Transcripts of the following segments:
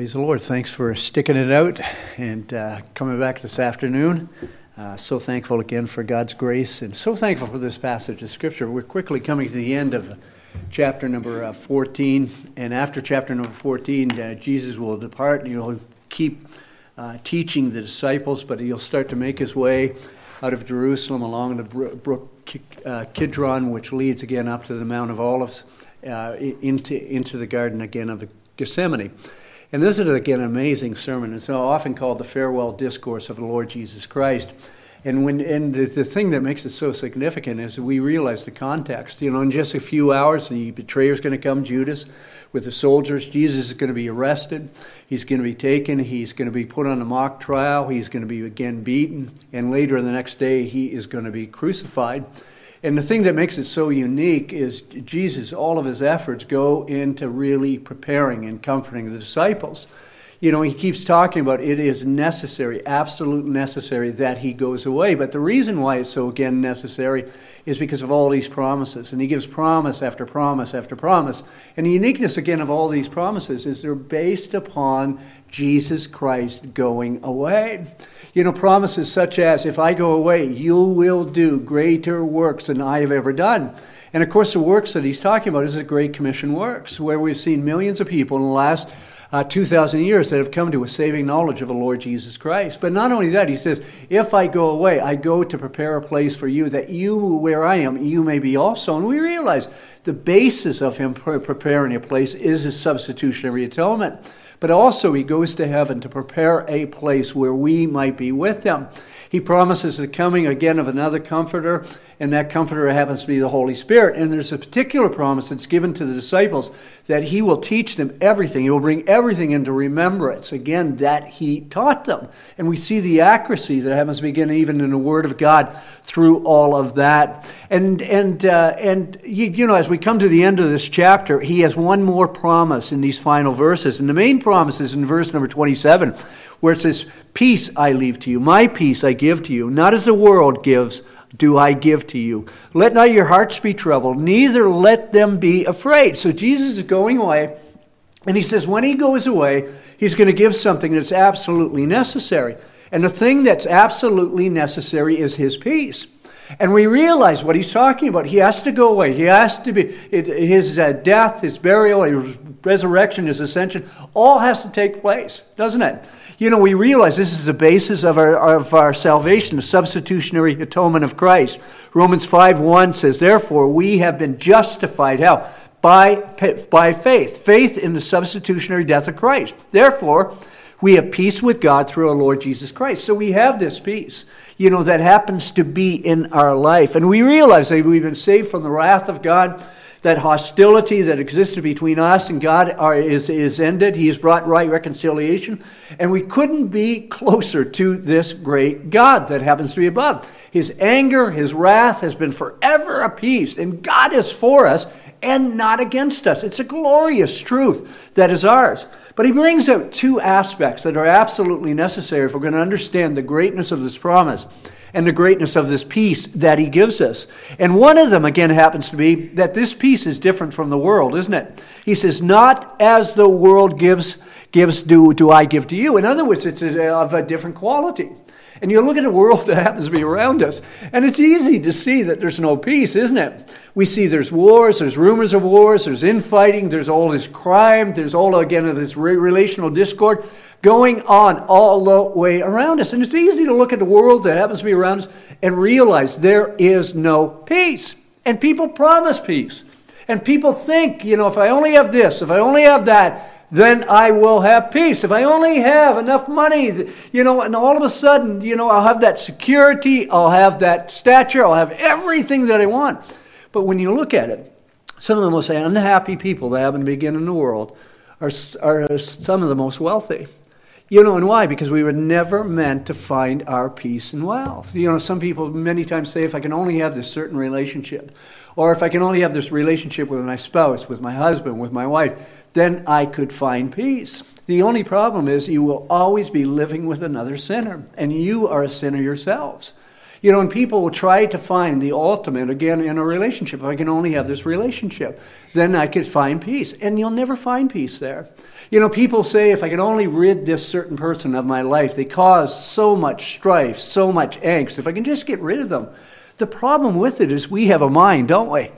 Praise the Lord. Thanks for sticking it out and uh, coming back this afternoon. Uh, so thankful again for God's grace and so thankful for this passage of Scripture. We're quickly coming to the end of chapter number uh, 14. And after chapter number 14, uh, Jesus will depart and he'll keep uh, teaching the disciples, but he'll start to make his way out of Jerusalem along the brook uh, Kidron, which leads again up to the Mount of Olives, into, into the Garden again of Gethsemane. And this is, again, an amazing sermon. It's often called the farewell discourse of the Lord Jesus Christ. And, when, and the, the thing that makes it so significant is that we realize the context. You know, in just a few hours, the betrayer is going to come, Judas, with the soldiers. Jesus is going to be arrested. He's going to be taken. He's going to be put on a mock trial. He's going to be again beaten. And later the next day, he is going to be crucified. And the thing that makes it so unique is Jesus, all of his efforts go into really preparing and comforting the disciples. You know, he keeps talking about it is necessary, absolute necessary that he goes away. But the reason why it's so, again, necessary is because of all these promises. And he gives promise after promise after promise. And the uniqueness, again, of all these promises is they're based upon Jesus Christ going away. You know, promises such as, if I go away, you will do greater works than I have ever done. And of course, the works that he's talking about is the Great Commission works, where we've seen millions of people in the last uh, 2,000 years that have come to a saving knowledge of the Lord Jesus Christ. But not only that, he says, If I go away, I go to prepare a place for you, that you, where I am, you may be also. And we realize the basis of him preparing a place is his substitutionary atonement but also he goes to heaven to prepare a place where we might be with him. He promises the coming again of another comforter, and that comforter happens to be the Holy Spirit. And there's a particular promise that's given to the disciples that he will teach them everything. He will bring everything into remembrance, again, that he taught them. And we see the accuracy that happens to begin even in the Word of God through all of that. And, and, uh, and you, you know, as we come to the end of this chapter, he has one more promise in these final verses. And the main promise is in verse number 27, where it says, Peace I leave to you, my peace I give to you, not as the world gives do I give to you. Let not your hearts be troubled, neither let them be afraid. So Jesus is going away, and he says, when he goes away, he's going to give something that's absolutely necessary. And the thing that's absolutely necessary is his peace. And we realize what he's talking about. He has to go away. He has to be, his uh, death, his burial, his resurrection, his ascension, all has to take place, doesn't it? You know, we realize this is the basis of our, of our salvation, the substitutionary atonement of Christ. Romans 5 1 says, Therefore, we have been justified. How? By, by faith. Faith in the substitutionary death of Christ. Therefore, we have peace with God through our Lord Jesus Christ. So we have this peace, you know, that happens to be in our life. And we realize that we've been saved from the wrath of God. That hostility that existed between us and God are, is, is ended. He has brought right reconciliation. And we couldn't be closer to this great God that happens to be above. His anger, his wrath has been forever appeased. And God is for us and not against us. It's a glorious truth that is ours. But he brings out two aspects that are absolutely necessary if we're going to understand the greatness of this promise and the greatness of this peace that he gives us. And one of them, again, happens to be that this peace is different from the world, isn't it? He says, Not as the world gives, gives do, do I give to you. In other words, it's of a different quality. And you look at the world that happens to be around us, and it's easy to see that there's no peace, isn't it? We see there's wars, there's rumors of wars, there's infighting, there's all this crime, there's all, again, of this relational discord going on all the way around us. And it's easy to look at the world that happens to be around us and realize there is no peace. And people promise peace. And people think, you know, if I only have this, if I only have that, then I will have peace. If I only have enough money, you know, and all of a sudden, you know, I'll have that security, I'll have that stature, I'll have everything that I want. But when you look at it, some of the most unhappy people that happen to begin in the world are, are some of the most wealthy. You know, and why? Because we were never meant to find our peace and wealth. You know, some people many times say, if I can only have this certain relationship, or if I can only have this relationship with my spouse, with my husband, with my wife, then I could find peace. The only problem is you will always be living with another sinner, and you are a sinner yourselves. You know, and people will try to find the ultimate, again, in a relationship. If I can only have this relationship, then I could find peace. And you'll never find peace there. You know, people say if I can only rid this certain person of my life, they cause so much strife, so much angst. If I can just get rid of them. The problem with it is we have a mind, don't we?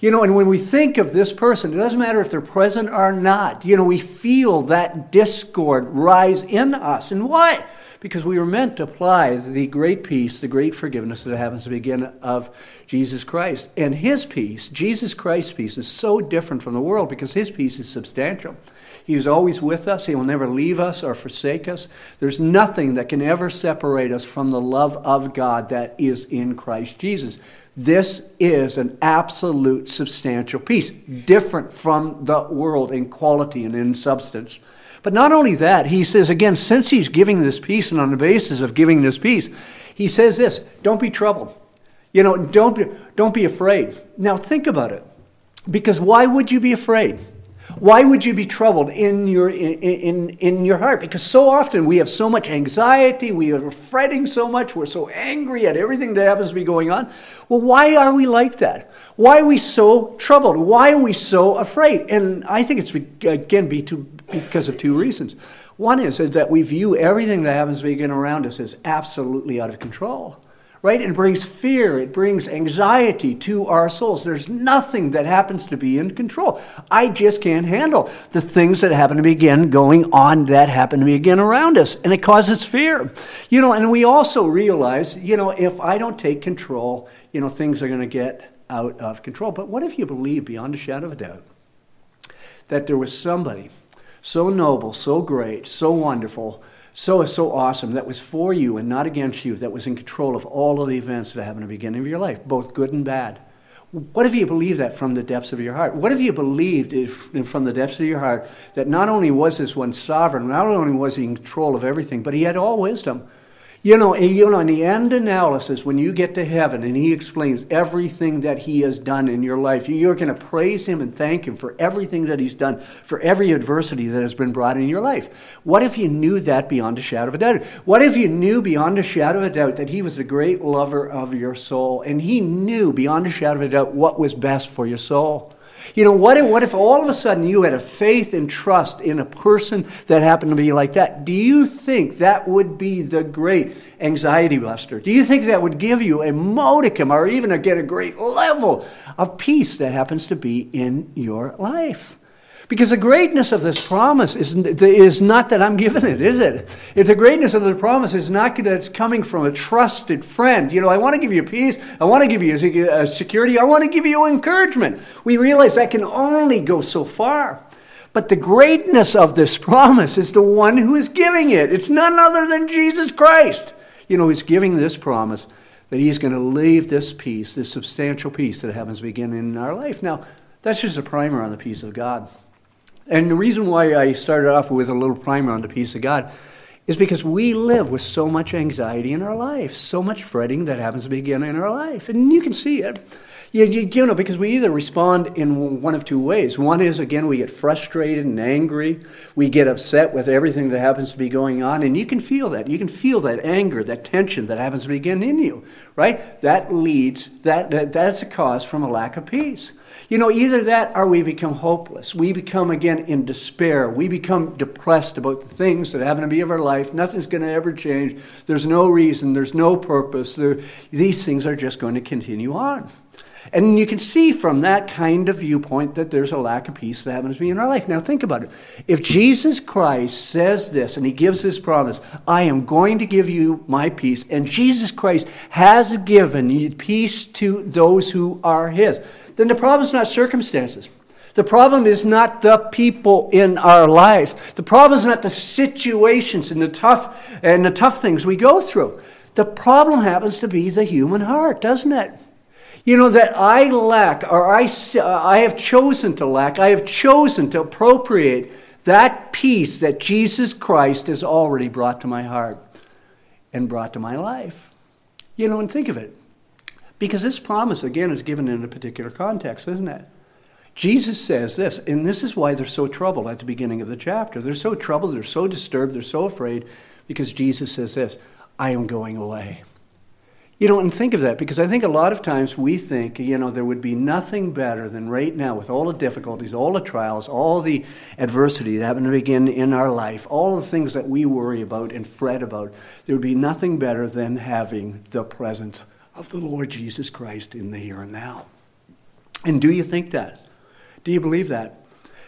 You know, and when we think of this person, it doesn't matter if they're present or not. You know, we feel that discord rise in us. And why? Because we were meant to apply the great peace, the great forgiveness that happens to begin of Jesus Christ. And his peace, Jesus Christ's peace, is so different from the world because his peace is substantial. He's always with us. He will never leave us or forsake us. There's nothing that can ever separate us from the love of God that is in Christ Jesus. This is an absolute substantial peace, different from the world in quality and in substance. But not only that, he says again, since he's giving this peace, and on the basis of giving this peace, he says this don't be troubled. You know, don't be, don't be afraid. Now think about it. Because why would you be afraid? Why would you be troubled in your, in, in, in your heart? Because so often we have so much anxiety, we are fretting so much, we're so angry at everything that happens to be going on. Well, why are we like that? Why are we so troubled? Why are we so afraid? And I think it's, again, be too, because of two reasons. One is, is that we view everything that happens to be around us as absolutely out of control right? It brings fear, it brings anxiety to our souls. There's nothing that happens to be in control. I just can't handle the things that happen to begin going on that happen to begin around us, and it causes fear. You know, and we also realize, you know, if I don't take control, you know, things are going to get out of control. But what if you believe beyond a shadow of a doubt that there was somebody so noble, so great, so wonderful, so is so awesome. That was for you and not against you. That was in control of all of the events that happened at the beginning of your life both good and bad. What if you believed that from the depths of your heart? What if you believed from the depths of your heart that not only was this one sovereign not only was he in control of everything but he had all wisdom you know, you know, in the end analysis, when you get to heaven and he explains everything that he has done in your life, you're going to praise him and thank him for everything that he's done, for every adversity that has been brought in your life. What if you knew that beyond a shadow of a doubt? What if you knew beyond a shadow of a doubt that he was the great lover of your soul and he knew beyond a shadow of a doubt what was best for your soul? You know, what if, what if all of a sudden you had a faith and trust in a person that happened to be like that? Do you think that would be the great anxiety buster? Do you think that would give you a modicum or even a, get a great level of peace that happens to be in your life? Because the greatness of this promise is, is not that I'm giving it, is it? If the greatness of the promise is not that it's coming from a trusted friend. You know, I want to give you peace. I want to give you a uh, security. I want to give you encouragement. We realize that can only go so far. But the greatness of this promise is the one who is giving it. It's none other than Jesus Christ. You know, he's giving this promise that he's going to leave this peace, this substantial peace that happens to begin in our life. Now, that's just a primer on the peace of God. And the reason why I started off with a little primer on the peace of God is because we live with so much anxiety in our life, so much fretting that happens to begin in our life. And you can see it. You, you, know, because we either respond in one of two ways. One is, again, we get frustrated and angry. We get upset with everything that happens to be going on. And you can feel that. You can feel that anger, that tension that happens to begin in you, right? That leads, that, that that's a cause from a lack of peace. You know, either that or we become hopeless. We become, again, in despair. We become depressed about the things that happen to be of our life. Nothing's going to ever change. There's no reason. There's no purpose. There, these things are just going to continue on. And you can see from that kind of viewpoint that there's a lack of peace that happens to be in our life. Now, think about it. If Jesus Christ says this and he gives this promise, I am going to give you my peace, and Jesus Christ has given peace to those who are his, then the problem is not circumstances. The problem is not the people in our lives. The problem is not the situations and the tough and the tough things we go through. The problem happens to be the human heart, doesn't it? You know, that I lack, or I, uh, I have chosen to lack, I have chosen to appropriate that peace that Jesus Christ has already brought to my heart and brought to my life. You know, and think of it. Because this promise, again, is given in a particular context, isn't it? Jesus says this, and this is why they're so troubled at the beginning of the chapter. They're so troubled, they're so disturbed, they're so afraid, because Jesus says this I am going away. You know, and think of that because I think a lot of times we think, you know, there would be nothing better than right now with all the difficulties, all the trials, all the adversity that happen to begin in our life, all the things that we worry about and fret about, there would be nothing better than having the presence of the Lord Jesus Christ in the here and now. And do you think that? Do you believe that?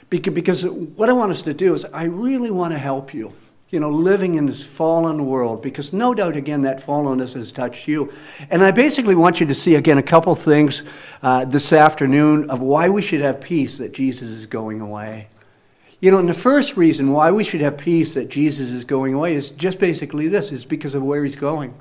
Because what I want us to do is, I really want to help you you know, living in this fallen world, because no doubt, again, that fallenness has touched you. And I basically want you to see, again, a couple things uh, this afternoon of why we should have peace that Jesus is going away. You know, and the first reason why we should have peace that Jesus is going away is just basically this is because of where he's going.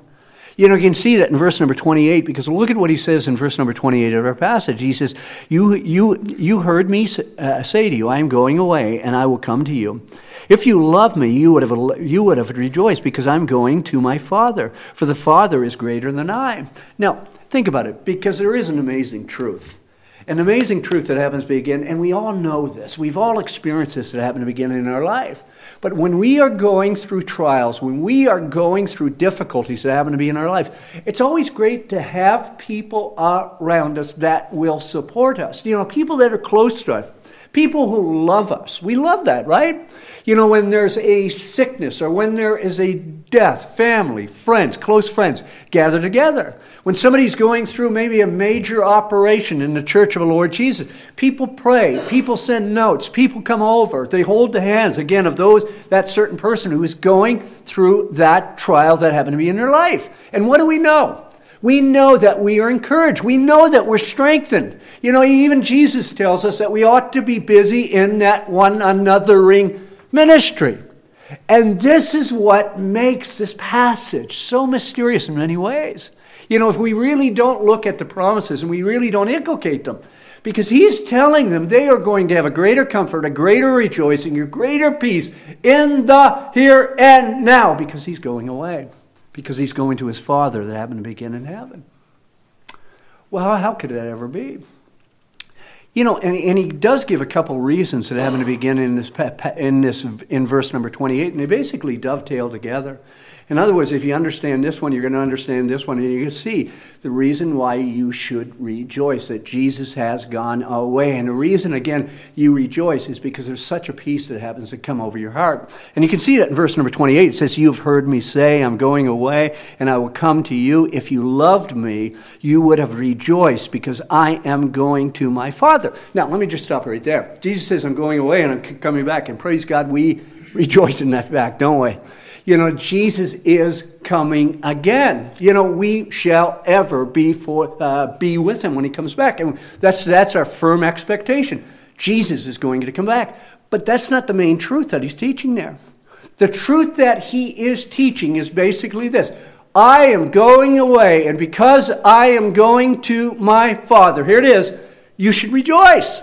You know, you can see that in verse number 28 because look at what he says in verse number 28 of our passage. He says, You, you, you heard me uh, say to you, I am going away and I will come to you. If you love me, you would, have, you would have rejoiced because I'm going to my Father, for the Father is greater than I. Now, think about it because there is an amazing truth. An amazing truth that happens to begin, and we all know this. We've all experienced this that happened to begin in our life. But when we are going through trials, when we are going through difficulties that happen to be in our life, it's always great to have people around us that will support us. You know, people that are close to us, people who love us. We love that, right? You know, when there's a sickness or when there is a death, family, friends, close friends gather together. When somebody's going through maybe a major operation in the church of the Lord Jesus, people pray, people send notes, people come over, they hold the hands again of those that certain person who is going through that trial that happened to be in their life. And what do we know? We know that we are encouraged. We know that we're strengthened. You know, even Jesus tells us that we ought to be busy in that one anothering ministry. And this is what makes this passage so mysterious in many ways. You know, if we really don't look at the promises and we really don't inculcate them, because he's telling them they are going to have a greater comfort, a greater rejoicing, a greater peace in the here and now, because he's going away, because he's going to his Father that happened to begin in heaven. Well, how could that ever be? You know, and, and he does give a couple reasons that happen to begin in this, in this in verse number 28, and they basically dovetail together. In other words, if you understand this one, you're going to understand this one, and you can see the reason why you should rejoice that Jesus has gone away. And the reason, again, you rejoice is because there's such a peace that happens to come over your heart. And you can see that in verse number 28. It says, You have heard me say, I'm going away, and I will come to you. If you loved me, you would have rejoiced because I am going to my Father. Now, let me just stop right there. Jesus says, I'm going away and I'm coming back. And praise God, we rejoice in that fact, don't we? You know, Jesus is coming again. You know, we shall ever be for uh, be with him when he comes back, and that's that's our firm expectation. Jesus is going to come back, but that's not the main truth that he's teaching there. The truth that he is teaching is basically this: I am going away, and because I am going to my Father, here it is. You should rejoice.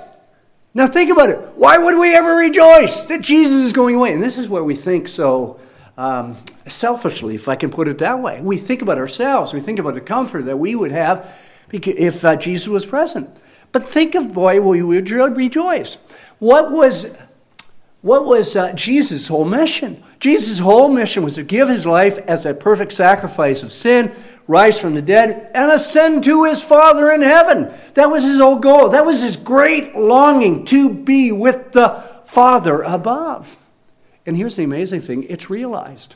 Now think about it. Why would we ever rejoice that Jesus is going away? And this is where we think so um, selfishly, if I can put it that way. We think about ourselves. We think about the comfort that we would have if uh, Jesus was present. But think of, boy, we would rejoice. What was, what was uh, Jesus' whole mission? Jesus' whole mission was to give his life as a perfect sacrifice of sin, rise from the dead, and ascend to his Father in heaven. That was his whole goal. That was his great longing to be with the Father above. And here's the amazing thing it's realized.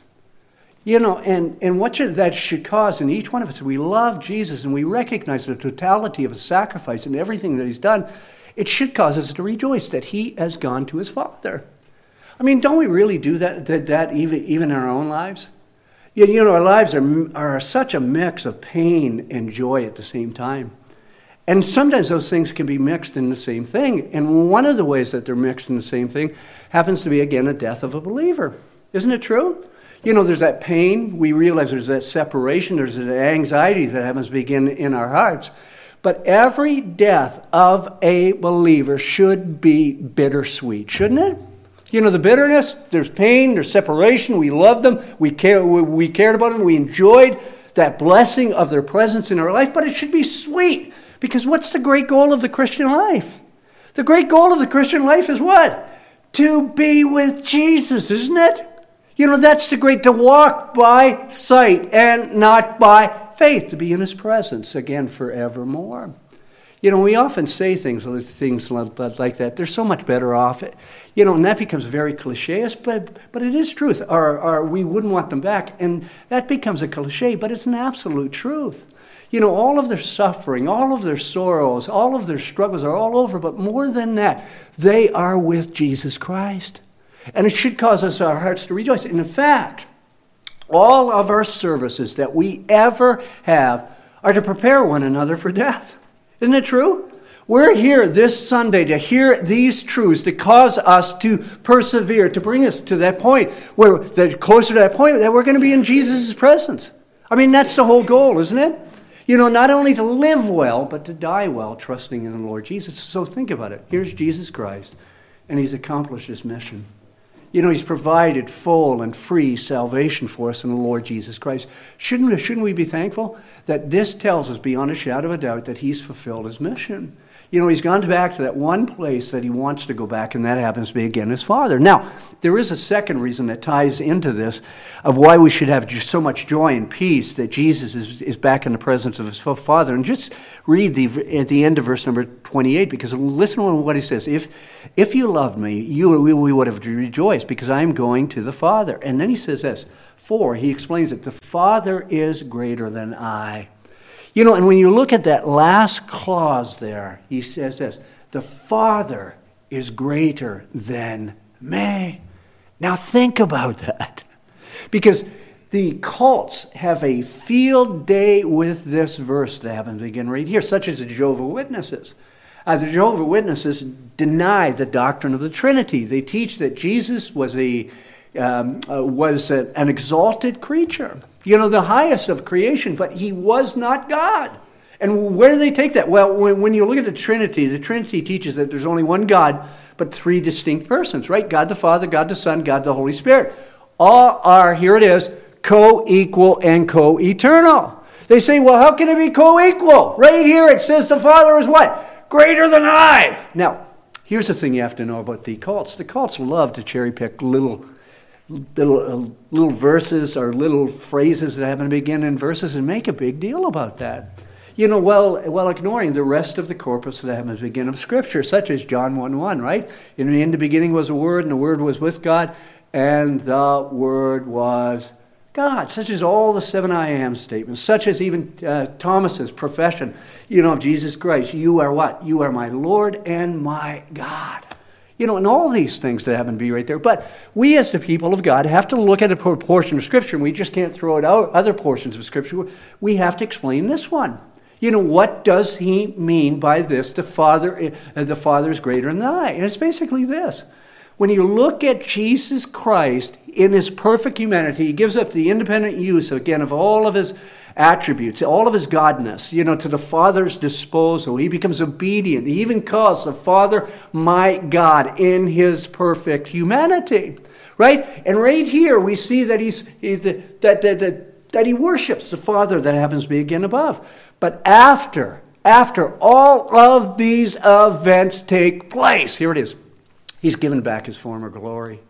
You know, and, and what should, that should cause in each one of us, we love Jesus and we recognize the totality of his sacrifice and everything that he's done, it should cause us to rejoice that he has gone to his Father. I mean, don't we really do that, that, that even, even in our own lives? You, you know, our lives are, are such a mix of pain and joy at the same time. And sometimes those things can be mixed in the same thing. And one of the ways that they're mixed in the same thing happens to be, again, a death of a believer. Isn't it true? You know, there's that pain. We realize there's that separation. There's that anxiety that happens to begin in our hearts. But every death of a believer should be bittersweet, shouldn't it? You know, the bitterness, there's pain, there's separation. We loved them, we, care, we cared about them, we enjoyed that blessing of their presence in our life, but it should be sweet. Because what's the great goal of the Christian life? The great goal of the Christian life is what? To be with Jesus, isn't it? You know, that's the great to walk by sight and not by faith, to be in his presence again forevermore. You know, we often say things, things like that. They're so much better off. You know, and that becomes very cliche, but, but it is truth. Or, or we wouldn't want them back. And that becomes a cliche, but it's an absolute truth. You know, all of their suffering, all of their sorrows, all of their struggles are all over. But more than that, they are with Jesus Christ. And it should cause us our hearts to rejoice. And in fact, all of our services that we ever have are to prepare one another for death. Isn't it true? We're here this Sunday to hear these truths to cause us to persevere, to bring us to that point where that closer to that point that we're going to be in Jesus' presence. I mean, that's the whole goal, isn't it? You know, not only to live well, but to die well, trusting in the Lord Jesus. So think about it. Here's Jesus Christ, and he's accomplished his mission. You know, He's provided full and free salvation for us in the Lord Jesus Christ. Shouldn't, shouldn't we be thankful that this tells us beyond a shadow of a doubt that He's fulfilled His mission? You know, he's gone back to that one place that he wants to go back, and that happens to be again his father. Now, there is a second reason that ties into this of why we should have just so much joy and peace that Jesus is, is back in the presence of his father. And just read the, at the end of verse number 28, because listen to what he says. If, if you loved me, you, we, we would have rejoiced, because I am going to the Father. And then he says this, for, he explains it, the Father is greater than I. You know, and when you look at that last clause there, he says this the Father is greater than me. Now think about that. Because the cults have a field day with this verse that happens again right here, such as the Jehovah Witnesses. Uh, the Jehovah Witnesses deny the doctrine of the Trinity. They teach that Jesus was a um, uh, was a, an exalted creature you know, the highest of creation, but he was not God. And where do they take that? Well, when, when you look at the Trinity, the Trinity teaches that there's only one God, but three distinct persons, right? God the Father, God the Son, God the Holy Spirit. All are, here it is, co equal and co eternal. They say, well, how can it be co equal? Right here it says the Father is what? Greater than I. Now, here's the thing you have to know about the cults the cults love to cherry pick little little, uh, little verses or little phrases that happen to begin in verses and make a big deal about that. You know, well, while ignoring the rest of the corpus that happens to begin of Scripture, such as John 1 1, right? In the, in the beginning was a Word, and the Word was with God, and the Word was God, such as all the seven I am statements, such as even uh, Thomas's profession, you know, of Jesus Christ. You are what? You are my Lord and my God. You know, and all these things that happen to be right there. But we, as the people of God, have to look at a portion of Scripture, we just can't throw it out other portions of Scripture. We have to explain this one. You know, what does he mean by this? The Father, uh, the Father is greater than I. And it's basically this. When you look at Jesus Christ in his perfect humanity, he gives up the independent use, again, of all of his attributes, all of his godness, you know, to the Father's disposal. He becomes obedient. He even calls the Father my God in his perfect humanity. Right? And right here we see that he's that, that, that, that he worships the Father that happens to be again above. But after, after all of these events take place, here it is. He's given back his former glory.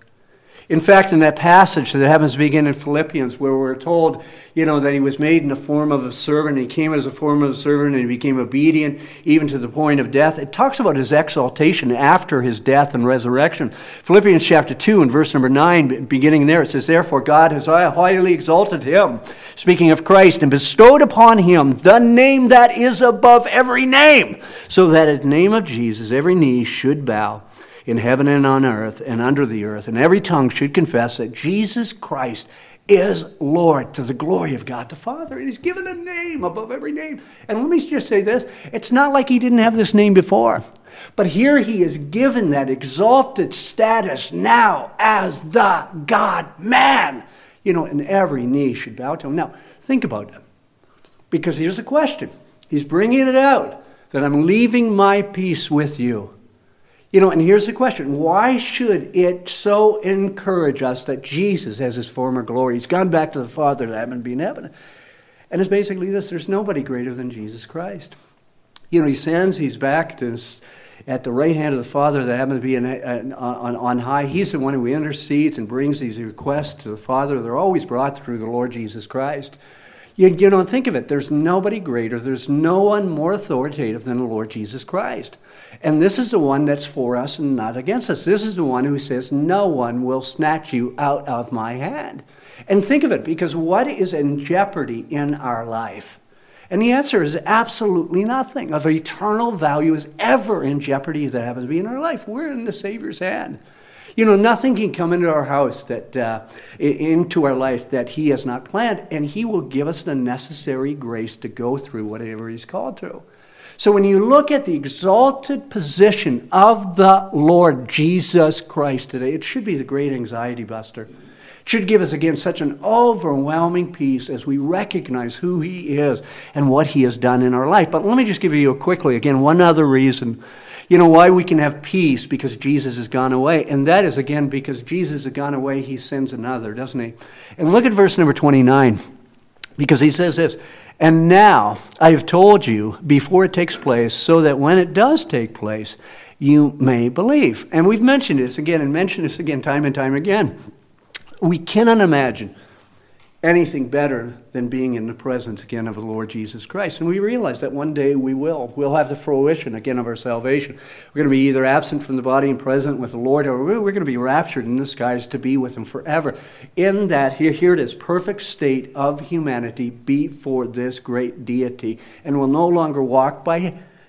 In fact, in that passage that happens to begin in Philippians, where we're told, you know, that he was made in the form of a servant, and he came as a form of a servant, and he became obedient even to the point of death. It talks about his exaltation after his death and resurrection. Philippians chapter 2 and verse number 9, beginning there, it says, Therefore God has highly exalted him, speaking of Christ, and bestowed upon him the name that is above every name, so that at the name of Jesus every knee should bow in heaven and on earth and under the earth, and every tongue should confess that Jesus Christ is Lord to the glory of God the Father. And He's given a name above every name. And let me just say this it's not like He didn't have this name before. But here he is given that exalted status now as the God man. You know, and every knee should bow to him. Now, think about it. Because here's the question He's bringing it out that I'm leaving my peace with you. You know, and here's the question why should it so encourage us that Jesus has his former glory? He's gone back to the Father that haven't been heaven. And it's basically this there's nobody greater than Jesus Christ. You know, he sends, he's back to at the right hand of the Father that happens to be in, uh, on, on high. He's the one who intercedes and brings these requests to the Father. They're always brought through the Lord Jesus Christ. You, you don't think of it. There's nobody greater, there's no one more authoritative than the Lord Jesus Christ. And this is the one that's for us and not against us. This is the one who says, No one will snatch you out of my hand. And think of it, because what is in jeopardy in our life? And the answer is absolutely nothing of eternal value is ever in jeopardy that happens to be in our life. We're in the Savior's hand. You know, nothing can come into our house that uh, into our life that He has not planned, and He will give us the necessary grace to go through whatever He's called to. So when you look at the exalted position of the Lord Jesus Christ today, it should be the great anxiety buster. It should give us again such an overwhelming peace as we recognize who He is and what He has done in our life. But let me just give you quickly again one other reason you know why we can have peace? Because Jesus has gone away. And that is, again, because Jesus has gone away, he sends another, doesn't he? And look at verse number 29, because he says this And now I have told you before it takes place, so that when it does take place, you may believe. And we've mentioned this again and mentioned this again time and time again. We cannot imagine anything better than being in the presence again of the Lord Jesus Christ. And we realize that one day we will. We'll have the fruition again of our salvation. We're going to be either absent from the body and present with the Lord, or we're going to be raptured in the skies to be with Him forever. In that, here, here it is, perfect state of humanity before this great deity. And we'll no longer walk by,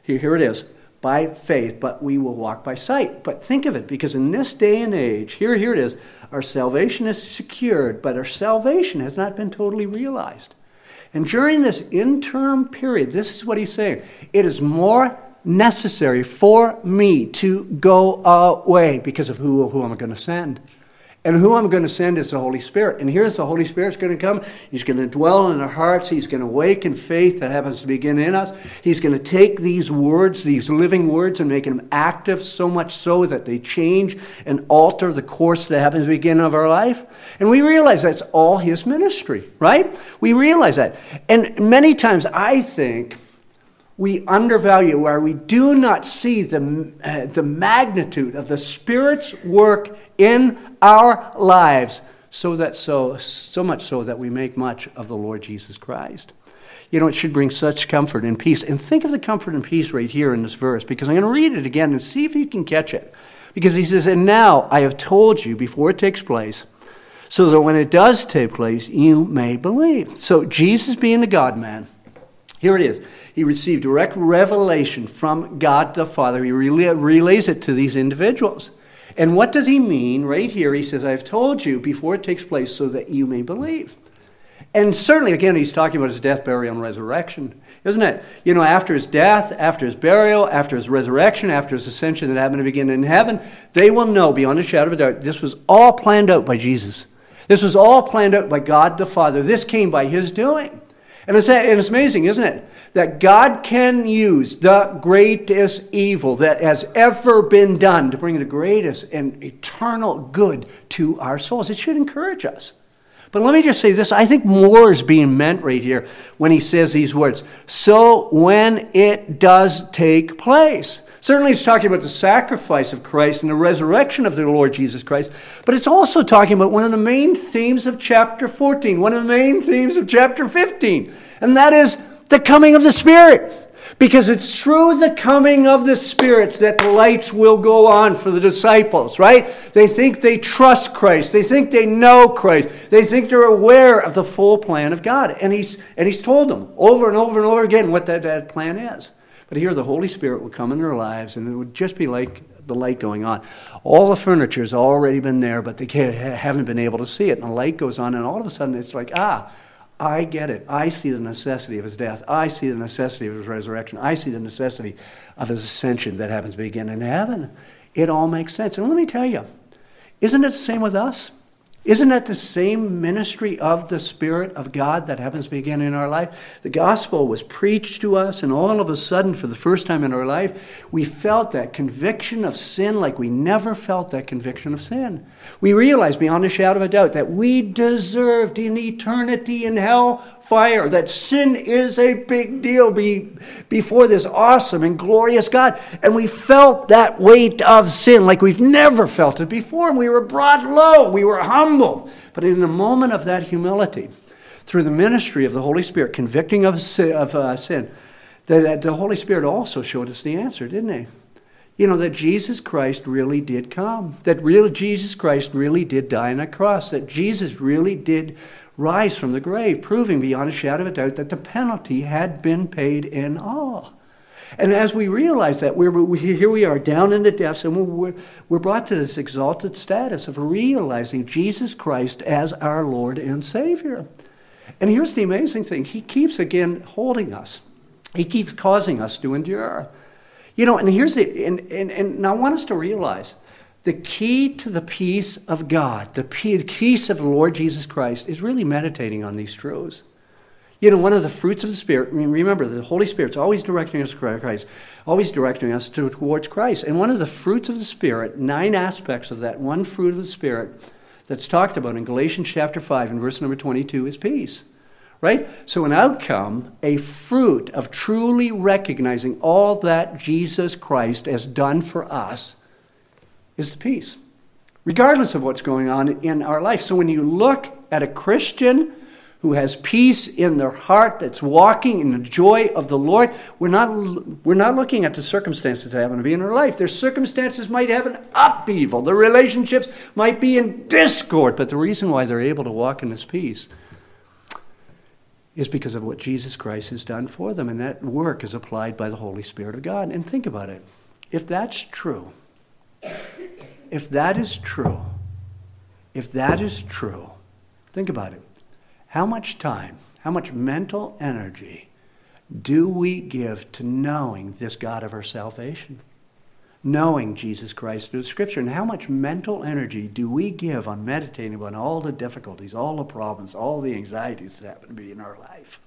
here, here it is, by faith, but we will walk by sight. But think of it, because in this day and age, here, here it is, our salvation is secured, but our salvation has not been totally realized. And during this interim period, this is what he's saying it is more necessary for me to go away because of who, who am I going to send? And who I'm going to send is the Holy Spirit. And here's the Holy Spirit's going to come. He's going to dwell in our hearts. He's going to awaken faith that happens to begin in us. He's going to take these words, these living words, and make them active so much so that they change and alter the course that happens to begin of our life. And we realize that's all His ministry, right? We realize that. And many times I think we undervalue, where we do not see the, uh, the magnitude of the Spirit's work in our lives, so that so so much so that we make much of the Lord Jesus Christ. You know, it should bring such comfort and peace. And think of the comfort and peace right here in this verse, because I'm going to read it again and see if you can catch it. Because he says, And now I have told you before it takes place, so that when it does take place, you may believe. So Jesus being the God man, here it is. He received direct revelation from God the Father. He relays it to these individuals. And what does he mean? Right here, he says, I have told you before it takes place so that you may believe. And certainly, again, he's talking about his death, burial, and resurrection, isn't it? You know, after his death, after his burial, after his resurrection, after his ascension that happened to begin in heaven, they will know beyond a shadow of a doubt this was all planned out by Jesus. This was all planned out by God the Father. This came by his doing. And it's, and it's amazing, isn't it? That God can use the greatest evil that has ever been done to bring the greatest and eternal good to our souls. It should encourage us. But let me just say this I think more is being meant right here when he says these words. So when it does take place. Certainly, it's talking about the sacrifice of Christ and the resurrection of the Lord Jesus Christ, but it's also talking about one of the main themes of chapter 14, one of the main themes of chapter 15, and that is the coming of the Spirit. Because it's through the coming of the Spirit that the lights will go on for the disciples, right? They think they trust Christ. They think they know Christ. They think they're aware of the full plan of God. And He's, and he's told them over and over and over again what that, that plan is. But here the Holy Spirit would come in their lives and it would just be like the light going on. All the furniture's already been there, but they haven't been able to see it. And the light goes on, and all of a sudden it's like, ah, I get it. I see the necessity of his death. I see the necessity of his resurrection. I see the necessity of his ascension that happens to begin in heaven. It all makes sense. And let me tell you, isn't it the same with us? Isn't that the same ministry of the Spirit of God that happens to begin in our life? The gospel was preached to us, and all of a sudden, for the first time in our life, we felt that conviction of sin like we never felt that conviction of sin. We realized beyond a shadow of a doubt that we deserved an eternity in hell fire, that sin is a big deal before this awesome and glorious God. And we felt that weight of sin like we've never felt it before. We were brought low, we were humble humbled. But in the moment of that humility, through the ministry of the Holy Spirit, convicting of of, uh, sin the, the Holy Spirit also showed us the answer, didn't he? You know, that Jesus Christ really did come, that real Jesus Christ really did die on a cross, that Jesus really did rise from the grave, proving beyond a shadow of a doubt that the penalty had been paid in all. And as we realize that, we're, we, here we are down in the depths, and we're, we're brought to this exalted status of realizing Jesus Christ as our Lord and Savior. And here's the amazing thing He keeps again holding us, He keeps causing us to endure. You know, and here's the, and, and, and I want us to realize the key to the peace of God, the peace of the Lord Jesus Christ, is really meditating on these truths. You know, one of the fruits of the Spirit, remember, the Holy Spirit's always directing us to Christ, always directing us to, towards Christ. And one of the fruits of the Spirit, nine aspects of that one fruit of the Spirit that's talked about in Galatians chapter 5 and verse number 22 is peace. Right? So, an outcome, a fruit of truly recognizing all that Jesus Christ has done for us is the peace, regardless of what's going on in our life. So, when you look at a Christian, who has peace in their heart, that's walking in the joy of the Lord. We're not, we're not looking at the circumstances that happen to be in their life. Their circumstances might have an upheaval, their relationships might be in discord, but the reason why they're able to walk in this peace is because of what Jesus Christ has done for them, and that work is applied by the Holy Spirit of God. And think about it. If that's true, if that is true, if that is true, think about it. How much time, how much mental energy do we give to knowing this God of our salvation? Knowing Jesus Christ through the Scripture. And how much mental energy do we give on meditating on all the difficulties, all the problems, all the anxieties that happen to be in our life?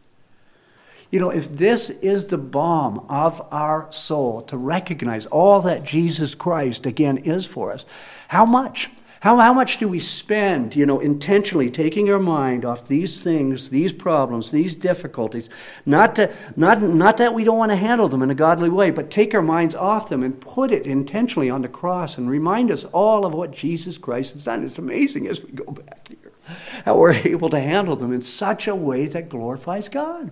You know, if this is the balm of our soul to recognize all that Jesus Christ, again, is for us, how much? How, how much do we spend, you know, intentionally taking our mind off these things, these problems, these difficulties? Not, to, not, not that we don't want to handle them in a godly way, but take our minds off them and put it intentionally on the cross and remind us all of what Jesus Christ has done. It's amazing as we go back here how we're able to handle them in such a way that glorifies God.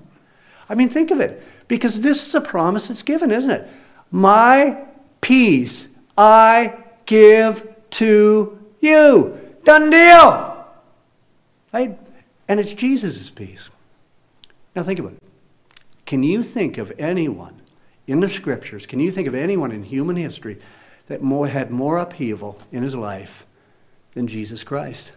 I mean, think of it, because this is a promise that's given, isn't it? My peace I give to you. Done deal. Right? And it's Jesus' peace. Now think about it. Can you think of anyone in the scriptures, can you think of anyone in human history that more, had more upheaval in his life than Jesus Christ?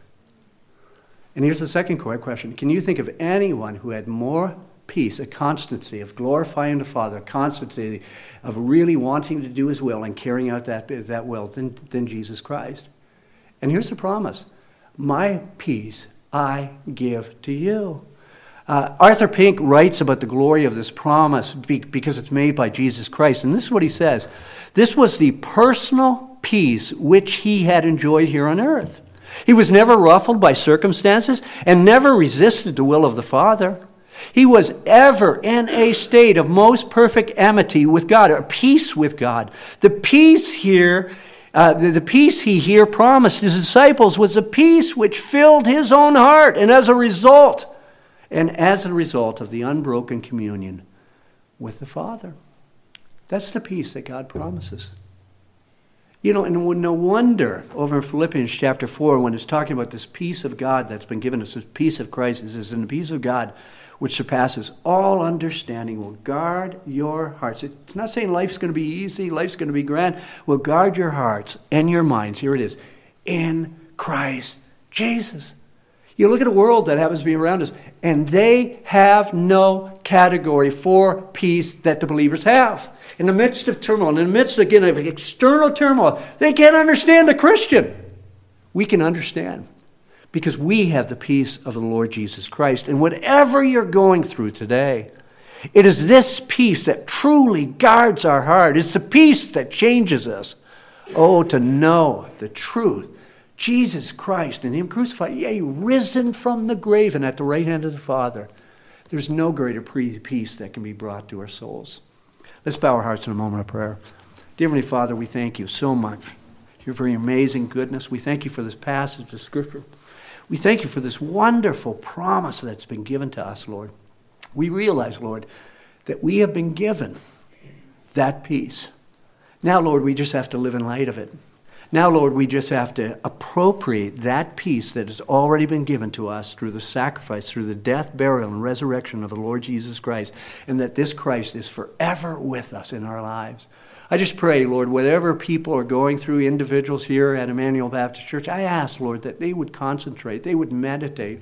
And here's the second question Can you think of anyone who had more peace, a constancy of glorifying the Father, a constancy of really wanting to do His will and carrying out that, that will than, than Jesus Christ? And here's the promise My peace I give to you. Uh, Arthur Pink writes about the glory of this promise because it's made by Jesus Christ. And this is what he says This was the personal peace which he had enjoyed here on earth. He was never ruffled by circumstances and never resisted the will of the Father. He was ever in a state of most perfect amity with God, or peace with God. The peace here uh, the, the peace he here promised his disciples was a peace which filled his own heart, and as a result, and as a result of the unbroken communion with the Father. That's the peace that God promises. You know, and no wonder over in Philippians chapter 4, when it's talking about this peace of God that's been given us, this peace of Christ, it says, in the peace of God which surpasses all understanding, will guard your hearts. It's not saying life's going to be easy, life's going to be grand. Will guard your hearts and your minds. Here it is in Christ Jesus. You look at a world that happens to be around us, and they have no category for peace that the believers have. In the midst of turmoil, in the midst, again, of external turmoil, they can't understand the Christian. We can understand because we have the peace of the Lord Jesus Christ. And whatever you're going through today, it is this peace that truly guards our heart. It's the peace that changes us. Oh, to know the truth. Jesus Christ and Him crucified, yea, risen from the grave and at the right hand of the Father. There's no greater peace that can be brought to our souls. Let's bow our hearts in a moment of prayer. Dear Heavenly Father, we thank you so much for your very amazing goodness. We thank you for this passage of Scripture. We thank you for this wonderful promise that's been given to us, Lord. We realize, Lord, that we have been given that peace. Now, Lord, we just have to live in light of it. Now, Lord, we just have to appropriate that peace that has already been given to us through the sacrifice, through the death, burial, and resurrection of the Lord Jesus Christ, and that this Christ is forever with us in our lives. I just pray, Lord, whatever people are going through, individuals here at Emmanuel Baptist Church, I ask, Lord, that they would concentrate, they would meditate,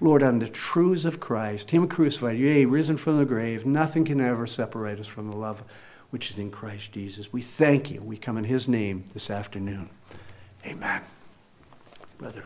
Lord, on the truths of Christ, Him crucified, yea, risen from the grave. Nothing can ever separate us from the love which is in Christ Jesus. We thank you. We come in His name this afternoon. Amen. Brother.